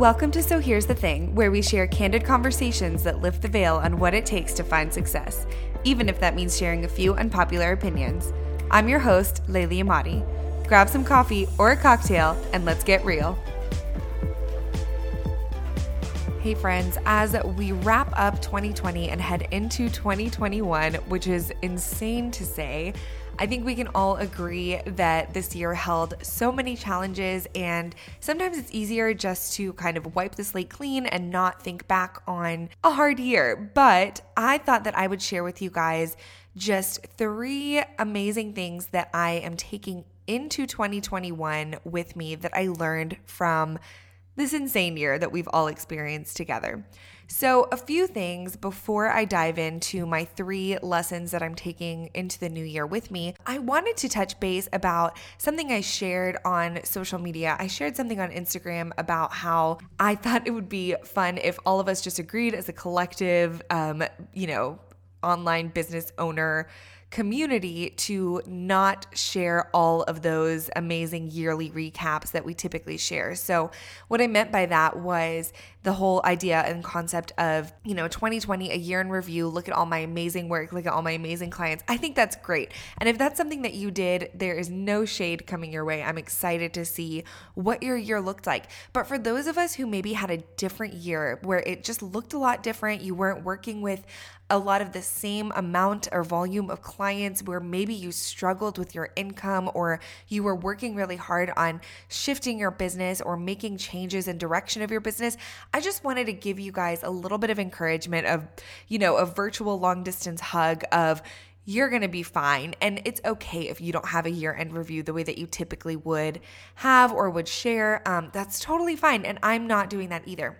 Welcome to So Here's the Thing, where we share candid conversations that lift the veil on what it takes to find success, even if that means sharing a few unpopular opinions. I'm your host, Layli Amati. Grab some coffee or a cocktail and let's get real. Hey, friends, as we wrap up 2020 and head into 2021, which is insane to say, I think we can all agree that this year held so many challenges, and sometimes it's easier just to kind of wipe the slate clean and not think back on a hard year. But I thought that I would share with you guys just three amazing things that I am taking into 2021 with me that I learned from this insane year that we've all experienced together. So, a few things before I dive into my three lessons that I'm taking into the new year with me. I wanted to touch base about something I shared on social media. I shared something on Instagram about how I thought it would be fun if all of us just agreed as a collective, um, you know, online business owner community to not share all of those amazing yearly recaps that we typically share. So, what I meant by that was the whole idea and concept of, you know, 2020, a year in review, look at all my amazing work, look at all my amazing clients. I think that's great. And if that's something that you did, there is no shade coming your way. I'm excited to see what your year looked like. But for those of us who maybe had a different year where it just looked a lot different, you weren't working with a lot of the same amount or volume of clients where maybe you struggled with your income or you were working really hard on shifting your business or making changes in direction of your business i just wanted to give you guys a little bit of encouragement of you know a virtual long distance hug of you're going to be fine. And it's okay if you don't have a year end review the way that you typically would have or would share. Um, that's totally fine. And I'm not doing that either.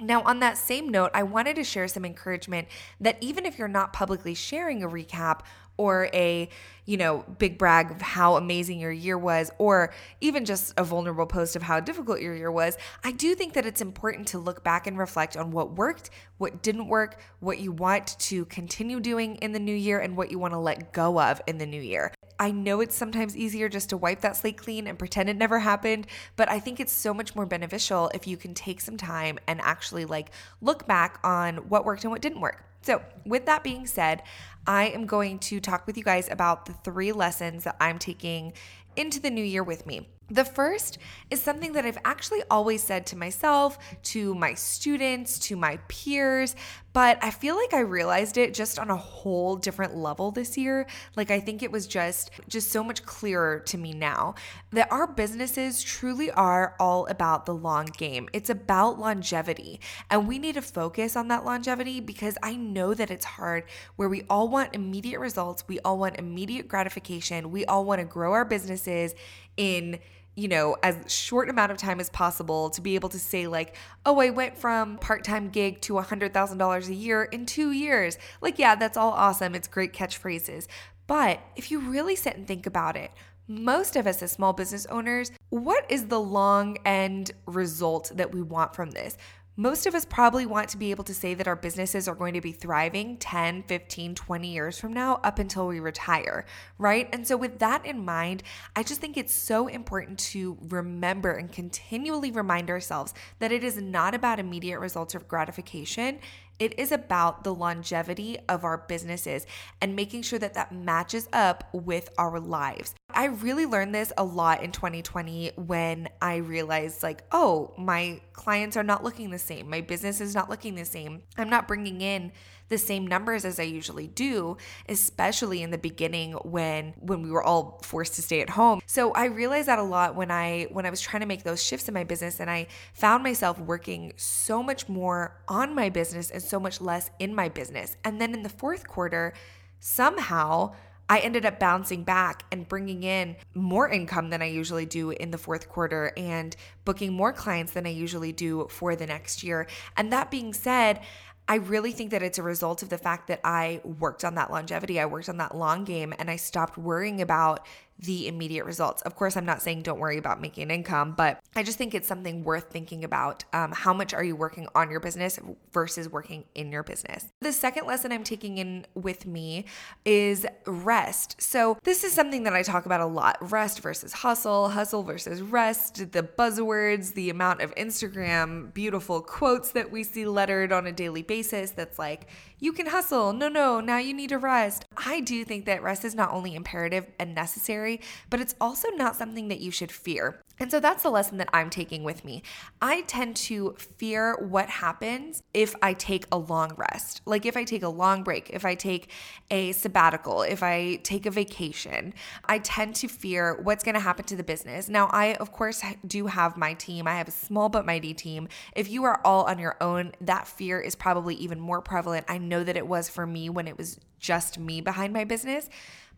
Now, on that same note, I wanted to share some encouragement that even if you're not publicly sharing a recap or a, you know, big brag of how amazing your year was, or even just a vulnerable post of how difficult your year was, I do think that it's important to look back and reflect on what worked, what didn't work, what you want to continue doing in the new year, and what you want to let go of in the new year. I know it's sometimes easier just to wipe that slate clean and pretend it never happened, but I think it's so much more beneficial if you can take some time and actually like look back on what worked and what didn't work. So, with that being said, I am going to talk with you guys about the three lessons that I'm taking into the new year with me. The first is something that I've actually always said to myself, to my students, to my peers, but I feel like I realized it just on a whole different level this year. Like I think it was just just so much clearer to me now that our businesses truly are all about the long game. It's about longevity, and we need to focus on that longevity because I know that it's hard where we all want immediate results, we all want immediate gratification, we all want to grow our businesses in you know, as short amount of time as possible to be able to say like, "Oh, I went from part-time gig to $100,000 a year in 2 years." Like, yeah, that's all awesome. It's great catchphrases. But if you really sit and think about it, most of us as small business owners, what is the long end result that we want from this? Most of us probably want to be able to say that our businesses are going to be thriving 10, 15, 20 years from now up until we retire, right? And so, with that in mind, I just think it's so important to remember and continually remind ourselves that it is not about immediate results of gratification. It is about the longevity of our businesses and making sure that that matches up with our lives. I really learned this a lot in 2020 when I realized, like, oh, my clients are not looking the same. My business is not looking the same. I'm not bringing in the same numbers as I usually do, especially in the beginning when when we were all forced to stay at home. So I realized that a lot when I when I was trying to make those shifts in my business and I found myself working so much more on my business and so much less in my business. And then in the fourth quarter, somehow I ended up bouncing back and bringing in more income than I usually do in the fourth quarter and booking more clients than I usually do for the next year. And that being said, I really think that it's a result of the fact that I worked on that longevity. I worked on that long game and I stopped worrying about the immediate results. Of course, I'm not saying don't worry about making an income, but I just think it's something worth thinking about. Um, how much are you working on your business versus working in your business? The second lesson I'm taking in with me is rest. So, this is something that I talk about a lot rest versus hustle, hustle versus rest, the buzzwords, the amount of Instagram beautiful quotes that we see lettered on a daily basis that's like, you can hustle. No, no, now you need to rest. I do think that rest is not only imperative and necessary, but it's also not something that you should fear. And so that's the lesson that I'm taking with me. I tend to fear what happens if I take a long rest. Like if I take a long break, if I take a sabbatical, if I take a vacation, I tend to fear what's going to happen to the business. Now, I, of course, do have my team. I have a small but mighty team. If you are all on your own, that fear is probably even more prevalent. I know that it was for me when it was just me behind my business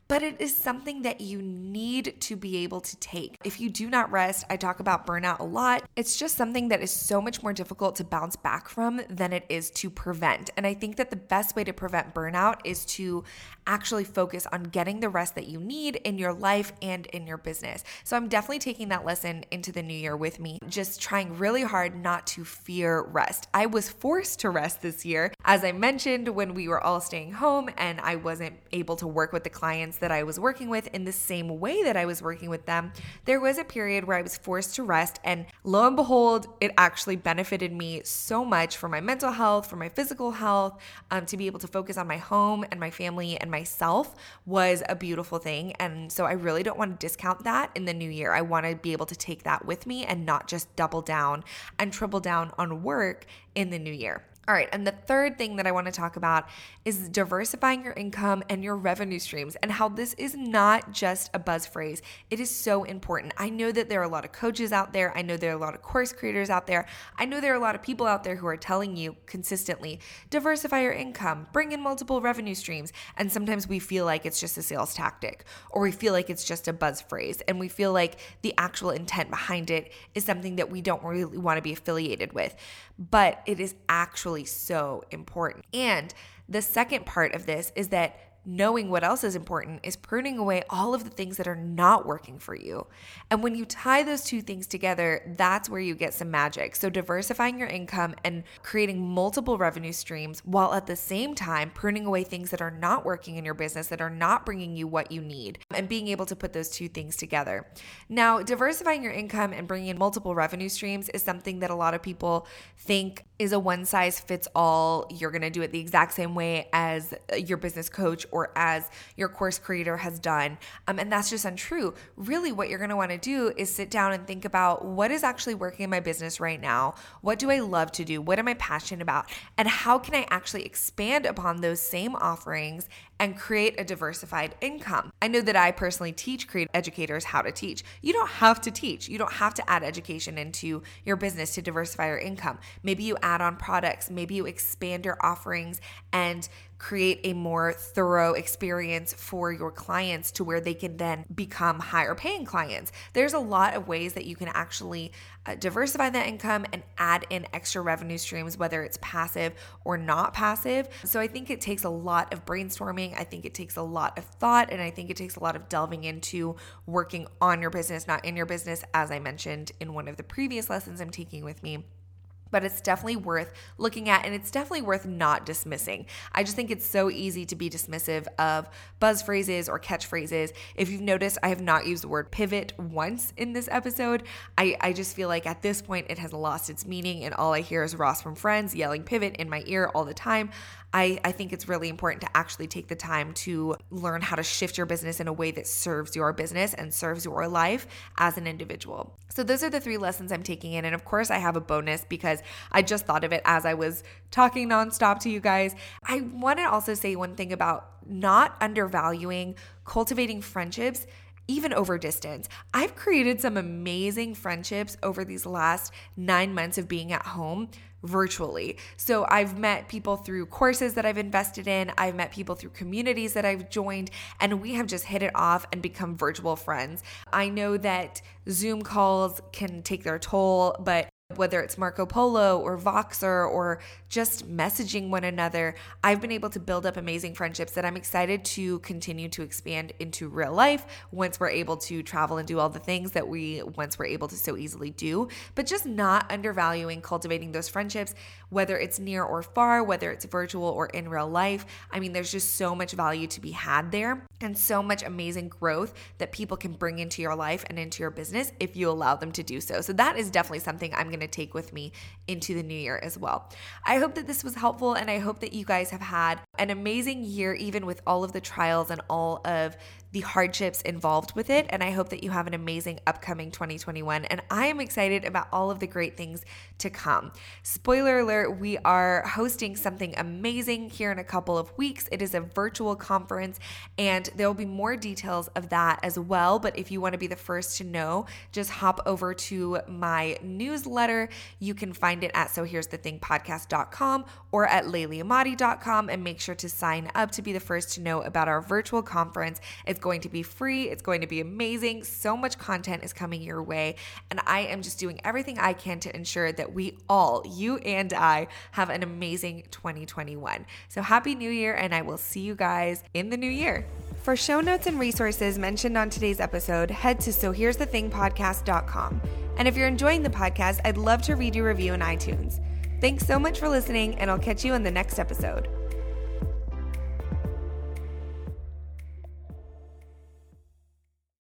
but it is something that you need to be able to take. If you do not rest, I talk about burnout a lot. It's just something that is so much more difficult to bounce back from than it is to prevent. And I think that the best way to prevent burnout is to actually focus on getting the rest that you need in your life and in your business. So I'm definitely taking that lesson into the new year with me, just trying really hard not to fear rest. I was forced to rest this year, as I mentioned, when we were all staying home and I wasn't able to work with the clients that I was working with in the same way that I was working with them, there was a period where I was forced to rest. And lo and behold, it actually benefited me so much for my mental health, for my physical health, um, to be able to focus on my home and my family and myself was a beautiful thing. And so I really don't want to discount that in the new year. I want to be able to take that with me and not just double down and triple down on work in the new year. All right, and the third thing that I want to talk about is diversifying your income and your revenue streams and how this is not just a buzz phrase. It is so important. I know that there are a lot of coaches out there, I know there are a lot of course creators out there, I know there are a lot of people out there who are telling you consistently diversify your income, bring in multiple revenue streams. And sometimes we feel like it's just a sales tactic or we feel like it's just a buzz phrase and we feel like the actual intent behind it is something that we don't really want to be affiliated with. But it is actually really so important. And the second part of this is that knowing what else is important is pruning away all of the things that are not working for you. And when you tie those two things together, that's where you get some magic. So, diversifying your income and creating multiple revenue streams while at the same time pruning away things that are not working in your business, that are not bringing you what you need, and being able to put those two things together. Now, diversifying your income and bringing in multiple revenue streams is something that a lot of people think is a one size fits all. You're going to do it the exact same way as your business coach or as your course creator has done. Um, and that's just untrue. Really, what you're going to want to do is sit down and think about what is actually working in my business right now? What do I love to do? What am I passionate about? And how can I actually expand upon those same offerings and create a diversified income. I know that I personally teach creative educators how to teach. You don't have to teach, you don't have to add education into your business to diversify your income. Maybe you add on products, maybe you expand your offerings and create a more thorough experience for your clients to where they can then become higher paying clients. There's a lot of ways that you can actually uh, diversify that income and add in extra revenue streams, whether it's passive or not passive. So I think it takes a lot of brainstorming. I think it takes a lot of thought, and I think it takes a lot of delving into working on your business, not in your business, as I mentioned in one of the previous lessons I'm taking with me but it's definitely worth looking at and it's definitely worth not dismissing. I just think it's so easy to be dismissive of buzz phrases or catchphrases. If you've noticed, I have not used the word pivot once in this episode. I, I just feel like at this point it has lost its meaning and all I hear is Ross from Friends yelling pivot in my ear all the time. I, I think it's really important to actually take the time to learn how to shift your business in a way that serves your business and serves your life as an individual. So, those are the three lessons I'm taking in. And of course, I have a bonus because I just thought of it as I was talking nonstop to you guys. I want to also say one thing about not undervaluing cultivating friendships even over distance. I've created some amazing friendships over these last nine months of being at home virtually. So I've met people through courses that I've invested in, I've met people through communities that I've joined, and we have just hit it off and become virtual friends. I know that Zoom calls can take their toll, but whether it's Marco Polo or Voxer or just messaging one another, I've been able to build up amazing friendships that I'm excited to continue to expand into real life once we're able to travel and do all the things that we once were able to so easily do. But just not undervaluing cultivating those friendships, whether it's near or far, whether it's virtual or in real life. I mean, there's just so much value to be had there and so much amazing growth that people can bring into your life and into your business if you allow them to do so. So that is definitely something I'm going to take with me into the new year as well. I hope that this was helpful and I hope that you guys have had an amazing year, even with all of the trials and all of the hardships involved with it. And I hope that you have an amazing upcoming 2021. And I am excited about all of the great things to come. Spoiler alert, we are hosting something amazing here in a couple of weeks. It is a virtual conference, and there will be more details of that as well. But if you want to be the first to know, just hop over to my newsletter. You can find it at So Here's the Thing podcast.com or at layliamati.com and make sure to sign up to be the first to know about our virtual conference. It's going to be free, it's going to be amazing. So much content is coming your way. And I am just doing everything I can to ensure that we all, you and I, have an amazing 2021. So happy new year, and I will see you guys in the new year. For show notes and resources mentioned on today's episode, head to So Here's the Thing podcast.com. And if you're enjoying the podcast, I'd love to read your review in iTunes. Thanks so much for listening, and I'll catch you in the next episode.